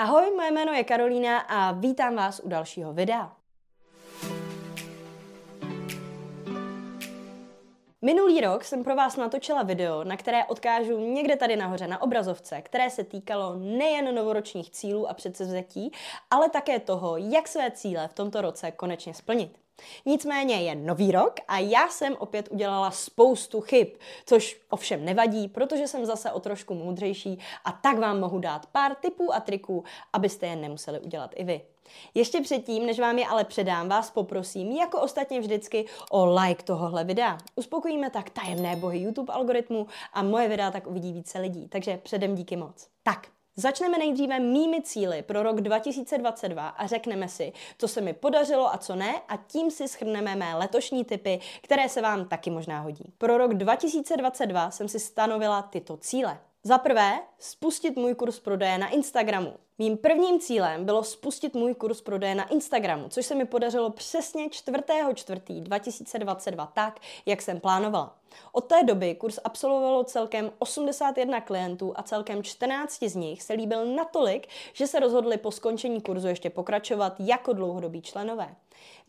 Ahoj, moje jméno je Karolína a vítám vás u dalšího videa. Minulý rok jsem pro vás natočila video, na které odkážu někde tady nahoře na obrazovce, které se týkalo nejen novoročních cílů a předsevzetí, ale také toho, jak své cíle v tomto roce konečně splnit. Nicméně je nový rok a já jsem opět udělala spoustu chyb, což ovšem nevadí, protože jsem zase o trošku moudřejší a tak vám mohu dát pár tipů a triků, abyste je nemuseli udělat i vy. Ještě předtím, než vám je ale předám, vás poprosím, jako ostatně vždycky, o like tohohle videa. Uspokojíme tak tajemné bohy YouTube algoritmu a moje videa tak uvidí více lidí. Takže předem díky moc. Tak, Začneme nejdříve mými cíly pro rok 2022 a řekneme si, co se mi podařilo a co ne a tím si schrneme mé letošní typy, které se vám taky možná hodí. Pro rok 2022 jsem si stanovila tyto cíle. Za prvé, spustit můj kurz prodeje na Instagramu. Mým prvním cílem bylo spustit můj kurz prodeje na Instagramu, což se mi podařilo přesně 4.4.2022 tak, jak jsem plánovala. Od té doby kurz absolvovalo celkem 81 klientů a celkem 14 z nich se líbil natolik, že se rozhodli po skončení kurzu ještě pokračovat jako dlouhodobí členové.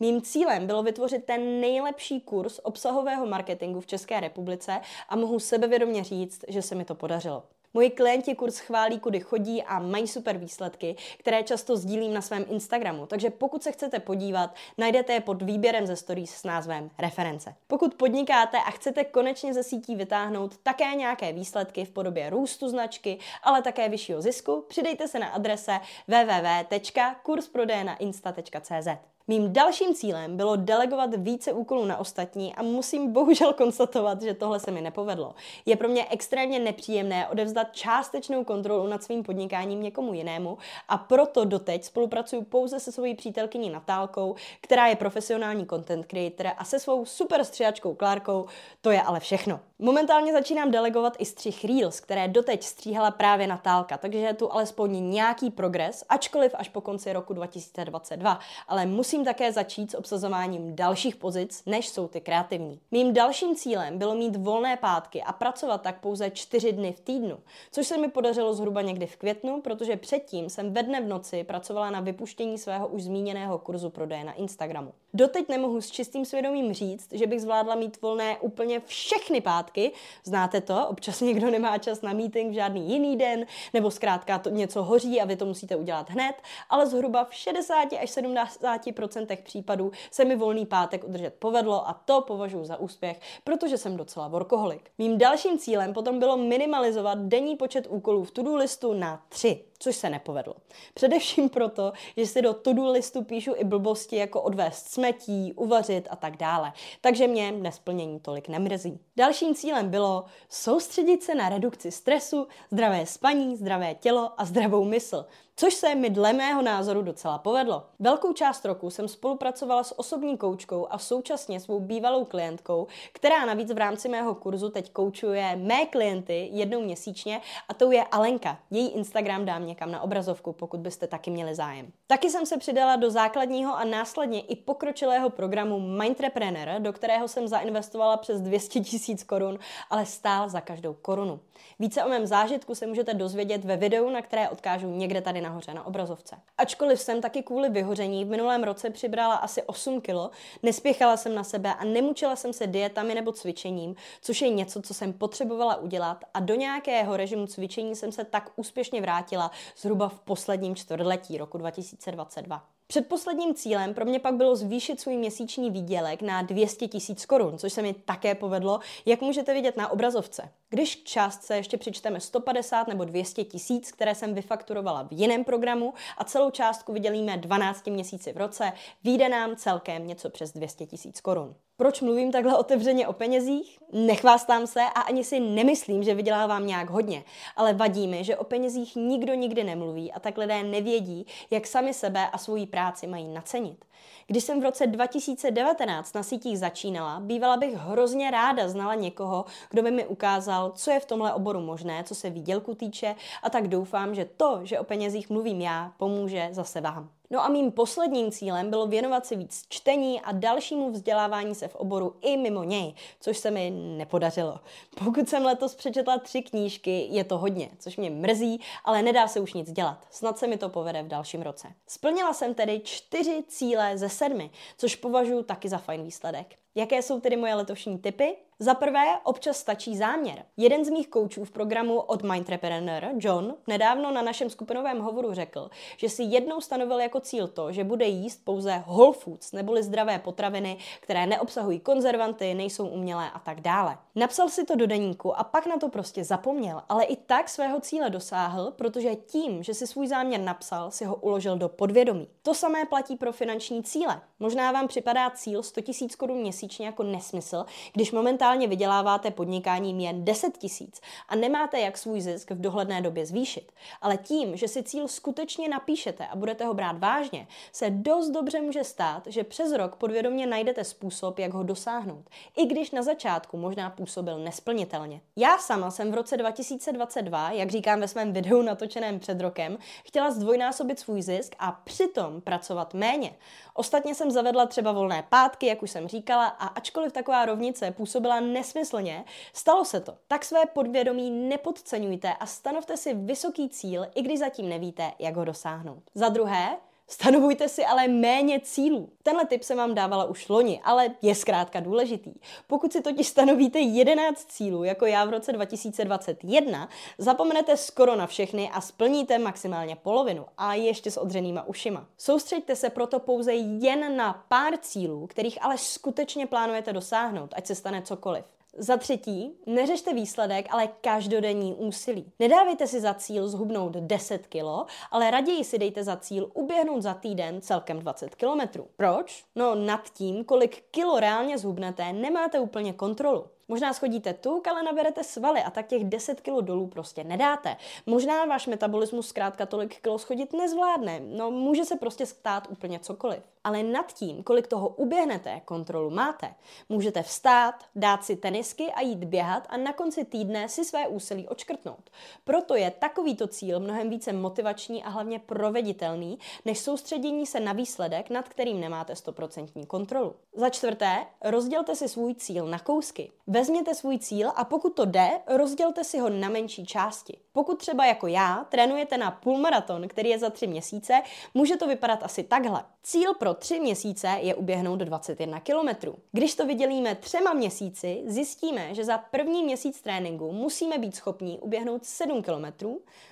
Mým cílem bylo vytvořit ten nejlepší kurz obsahového marketingu v České republice a mohu sebevědomě říct, že se mi to podařilo. Moji klienti kurz chválí, kudy chodí a mají super výsledky, které často sdílím na svém Instagramu. Takže pokud se chcete podívat, najdete je pod výběrem ze stories s názvem reference. Pokud podnikáte a chcete konečně ze sítí vytáhnout také nějaké výsledky v podobě růstu značky, ale také vyššího zisku, přidejte se na adrese www.kursprodejnainsta.cz. Mým dalším cílem bylo delegovat více úkolů na ostatní a musím bohužel konstatovat, že tohle se mi nepovedlo. Je pro mě extrémně nepříjemné odevzdat částečnou kontrolu nad svým podnikáním někomu jinému a proto doteď spolupracuju pouze se svojí přítelkyní Natálkou, která je profesionální content creator a se svou super stříhačkou Klárkou, to je ale všechno. Momentálně začínám delegovat i střih Reels, které doteď stříhala právě Natálka, takže je tu alespoň nějaký progres, ačkoliv až po konci roku 2022, ale musím také začít s obsazováním dalších pozic, než jsou ty kreativní. Mým dalším cílem bylo mít volné pátky a pracovat tak pouze čtyři dny v týdnu, což se mi podařilo zhruba někdy v květnu, protože předtím jsem ve dne v noci pracovala na vypuštění svého už zmíněného kurzu prodeje na Instagramu. Doteď nemohu s čistým svědomím říct, že bych zvládla mít volné úplně všechny pátky. Znáte to, občas někdo nemá čas na meeting v žádný jiný den, nebo zkrátka to něco hoří a vy to musíte udělat hned, ale zhruba v 60 až 70% případů se mi volný pátek udržet povedlo a to považuji za úspěch, protože jsem docela workoholik. Mým dalším cílem potom bylo minimalizovat denní počet úkolů v to-do listu na tři což se nepovedlo. Především proto, že si do to-do listu píšu i blbosti jako odvést smetí, uvařit a tak dále. Takže mě nesplnění tolik nemrzí. Dalším cílem bylo soustředit se na redukci stresu, zdravé spaní, zdravé tělo a zdravou mysl což se mi dle mého názoru docela povedlo. Velkou část roku jsem spolupracovala s osobní koučkou a současně svou bývalou klientkou, která navíc v rámci mého kurzu teď koučuje mé klienty jednou měsíčně a to je Alenka. Její Instagram dám někam na obrazovku, pokud byste taky měli zájem. Taky jsem se přidala do základního a následně i pokročilého programu Mindtrepreneur, do kterého jsem zainvestovala přes 200 tisíc korun, ale stál za každou korunu. Více o mém zážitku se můžete dozvědět ve videu, na které odkážu někde tady nahoře na obrazovce. Ačkoliv jsem taky kvůli vyhoření v minulém roce přibrala asi 8 kilo, nespěchala jsem na sebe a nemučila jsem se dietami nebo cvičením, což je něco, co jsem potřebovala udělat a do nějakého režimu cvičení jsem se tak úspěšně vrátila zhruba v posledním čtvrtletí roku 2022. Předposledním cílem pro mě pak bylo zvýšit svůj měsíční výdělek na 200 tisíc korun, což se mi také povedlo, jak můžete vidět na obrazovce. Když k částce ještě přičteme 150 nebo 200 tisíc, které jsem vyfakturovala v jiném programu a celou částku vydělíme 12 měsíci v roce, vyjde nám celkem něco přes 200 tisíc korun. Proč mluvím takhle otevřeně o penězích? Nechvástám se a ani si nemyslím, že vydělávám nějak hodně, ale vadí mi, že o penězích nikdo nikdy nemluví a tak lidé nevědí, jak sami sebe a svoji práci mají nacenit. Když jsem v roce 2019 na sítích začínala, bývala bych hrozně ráda znala někoho, kdo by mi ukázal, co je v tomhle oboru možné, co se výdělku týče a tak doufám, že to, že o penězích mluvím já, pomůže zase vám. No a mým posledním cílem bylo věnovat si víc čtení a dalšímu vzdělávání se v oboru i mimo něj, což se mi nepodařilo. Pokud jsem letos přečetla tři knížky, je to hodně, což mě mrzí, ale nedá se už nic dělat. Snad se mi to povede v dalším roce. Splnila jsem tedy čtyři cíle ze sedmi, což považuji taky za fajn výsledek. Jaké jsou tedy moje letošní typy? Za prvé, občas stačí záměr. Jeden z mých koučů v programu od Mindtrepreneur, John, nedávno na našem skupinovém hovoru řekl, že si jednou stanovil jako cíl to, že bude jíst pouze whole foods, neboli zdravé potraviny, které neobsahují konzervanty, nejsou umělé a tak dále. Napsal si to do deníku a pak na to prostě zapomněl, ale i tak svého cíle dosáhl, protože tím, že si svůj záměr napsal, si ho uložil do podvědomí. To samé platí pro finanční cíle. Možná vám připadá cíl 100 000 korun měsíčně jako nesmysl, když momentálně momentálně vyděláváte podnikáním jen 10 tisíc a nemáte jak svůj zisk v dohledné době zvýšit. Ale tím, že si cíl skutečně napíšete a budete ho brát vážně, se dost dobře může stát, že přes rok podvědomě najdete způsob, jak ho dosáhnout. I když na začátku možná působil nesplnitelně. Já sama jsem v roce 2022, jak říkám ve svém videu natočeném před rokem, chtěla zdvojnásobit svůj zisk a přitom pracovat méně. Ostatně jsem zavedla třeba volné pátky, jak už jsem říkala, a ačkoliv taková rovnice působila nesmyslně, stalo se to. Tak své podvědomí nepodceňujte a stanovte si vysoký cíl, i když zatím nevíte, jak ho dosáhnout. Za druhé, Stanovujte si ale méně cílů. Tenhle tip jsem vám dávala už loni, ale je zkrátka důležitý. Pokud si totiž stanovíte 11 cílů, jako já v roce 2021, zapomenete skoro na všechny a splníte maximálně polovinu a ještě s odřenýma ušima. Soustřeďte se proto pouze jen na pár cílů, kterých ale skutečně plánujete dosáhnout, ať se stane cokoliv. Za třetí, neřešte výsledek, ale každodenní úsilí. Nedávejte si za cíl zhubnout 10 kg, ale raději si dejte za cíl uběhnout za týden celkem 20 km. Proč? No nad tím, kolik kilo reálně zhubnete, nemáte úplně kontrolu. Možná schodíte tuk, ale naberete svaly a tak těch 10 kg dolů prostě nedáte. Možná váš metabolismus zkrátka tolik kilo schodit nezvládne. No, může se prostě stát úplně cokoliv. Ale nad tím, kolik toho uběhnete, kontrolu máte. Můžete vstát, dát si tenisky a jít běhat a na konci týdne si své úsilí očkrtnout. Proto je takovýto cíl mnohem více motivační a hlavně proveditelný, než soustředění se na výsledek, nad kterým nemáte 100% kontrolu. Za čtvrté, rozdělte si svůj cíl na kousky. Vezměte svůj cíl a pokud to jde, rozdělte si ho na menší části. Pokud třeba jako já trénujete na půlmaraton, který je za tři měsíce, může to vypadat asi takhle. Cíl pro tři měsíce je uběhnout 21 km. Když to vydělíme třema měsíci, zjistíme, že za první měsíc tréninku musíme být schopni uběhnout 7 km,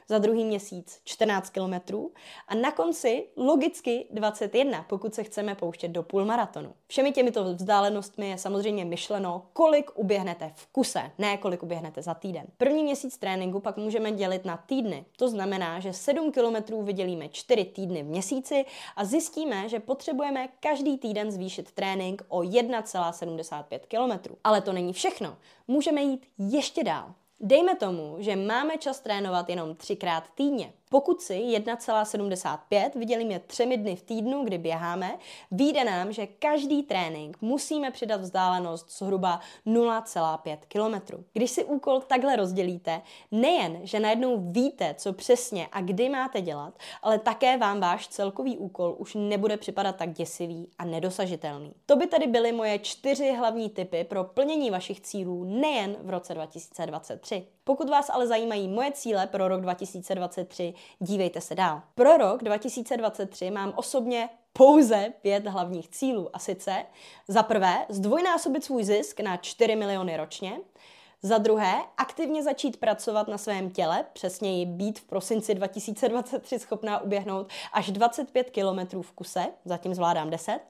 za druhý měsíc 14 km a na konci logicky 21, pokud se chceme pouštět do půlmaratonu. Všemi těmito vzdálenostmi je samozřejmě myšleno, kolik uběhnete v kuse, ne kolik uběhnete za týden. První měsíc tréninku pak můžeme dělit na týdny. To znamená, že 7 km vydělíme 4 týdny v měsíci a zjistíme, že potřebujeme každý týden zvýšit trénink o 1,75 km. Ale to není všechno. Můžeme jít ještě dál. Dejme tomu, že máme čas trénovat jenom třikrát týdně. Pokud si 1,75 vydělíme třemi dny v týdnu, kdy běháme, vyjde nám, že každý trénink musíme přidat vzdálenost zhruba 0,5 km. Když si úkol takhle rozdělíte, nejen, že najednou víte, co přesně a kdy máte dělat, ale také vám váš celkový úkol už nebude připadat tak děsivý a nedosažitelný. To by tedy byly moje čtyři hlavní typy pro plnění vašich cílů nejen v roce 2023. Pokud vás ale zajímají moje cíle pro rok 2023, dívejte se dál. Pro rok 2023 mám osobně pouze pět hlavních cílů a sice za prvé zdvojnásobit svůj zisk na 4 miliony ročně, za druhé, aktivně začít pracovat na svém těle, přesněji být v prosinci 2023 schopná uběhnout až 25 km v kuse, zatím zvládám 10.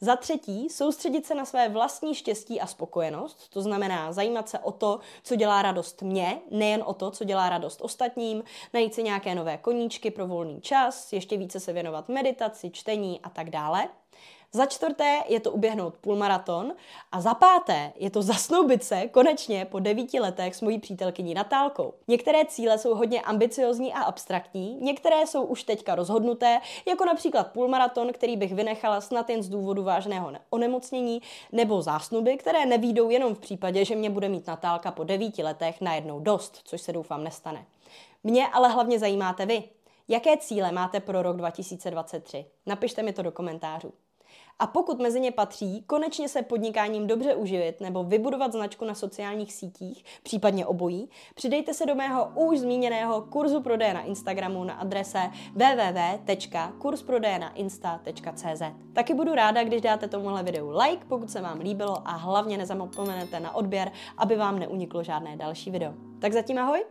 Za třetí, soustředit se na své vlastní štěstí a spokojenost, to znamená zajímat se o to, co dělá radost mě, nejen o to, co dělá radost ostatním, najít si nějaké nové koníčky pro volný čas, ještě více se věnovat meditaci, čtení a tak dále. Za čtvrté je to uběhnout půlmaraton a za páté je to zasnoubit se konečně po devíti letech s mojí přítelkyní Natálkou. Některé cíle jsou hodně ambiciozní a abstraktní, některé jsou už teďka rozhodnuté, jako například půlmaraton, který bych vynechala snad jen z důvodu vážného onemocnění, nebo zásnuby, které nevídou jenom v případě, že mě bude mít Natálka po devíti letech najednou dost, což se doufám nestane. Mě ale hlavně zajímáte vy. Jaké cíle máte pro rok 2023? Napište mi to do komentářů. A pokud mezi ně patří konečně se podnikáním dobře uživit nebo vybudovat značku na sociálních sítích, případně obojí, přidejte se do mého už zmíněného kurzu prodeje na Instagramu na adrese www.kursprodejenainsta.cz. Taky budu ráda, když dáte tomuhle videu like, pokud se vám líbilo a hlavně nezapomenete na odběr, aby vám neuniklo žádné další video. Tak zatím ahoj!